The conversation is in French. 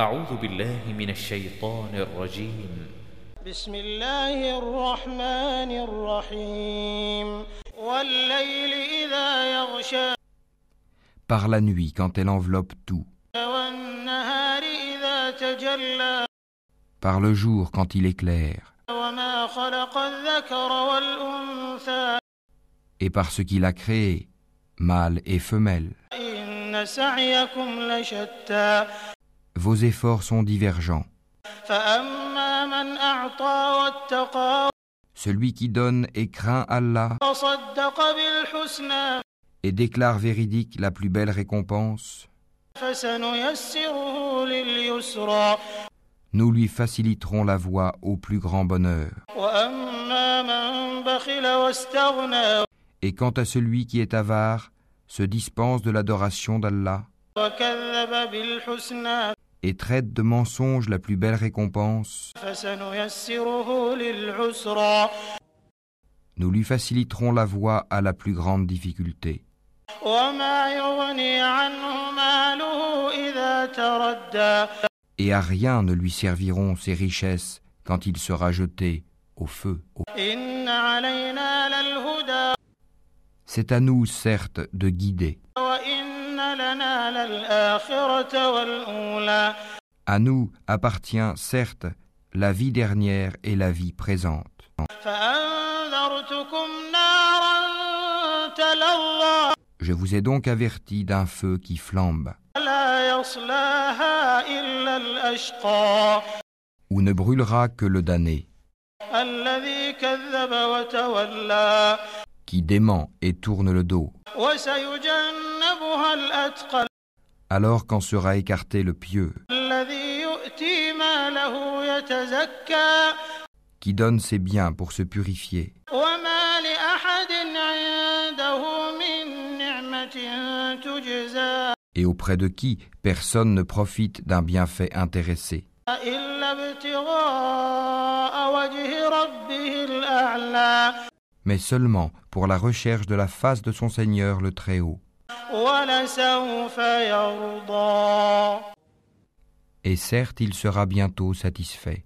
أعوذ بالله من الشيطان الرجيم بسم الله الرحمن الرحيم والليل إذا يغشى Par la nuit quand elle enveloppe tout, والنهار إذا تجلى par le jour quand il éclaire, وما خلق الذكر والأنثى et par ce qu'il a créé, mâle et femelle. إن سعيكم لشتى vos efforts sont divergents. Celui qui donne et craint Allah et déclare véridique la plus belle récompense, nous lui faciliterons la voie au plus grand bonheur. Et quant à celui qui est avare, se dispense de l'adoration d'Allah et traite de mensonge la plus belle récompense, nous lui faciliterons la voie à la plus grande difficulté. Et à rien ne lui serviront ses richesses quand il sera jeté au feu. C'est à nous, certes, de guider. À nous appartient certes la vie dernière et la vie présente. Je vous ai donc averti d'un feu qui flambe, où ne brûlera que le damné, qui dément et tourne le dos. Alors quand sera écarté le pieux, qui donne ses biens pour se purifier, et auprès de qui personne ne profite d'un bienfait intéressé mais seulement pour la recherche de la face de son Seigneur le Très-Haut. Et certes, il sera bientôt satisfait.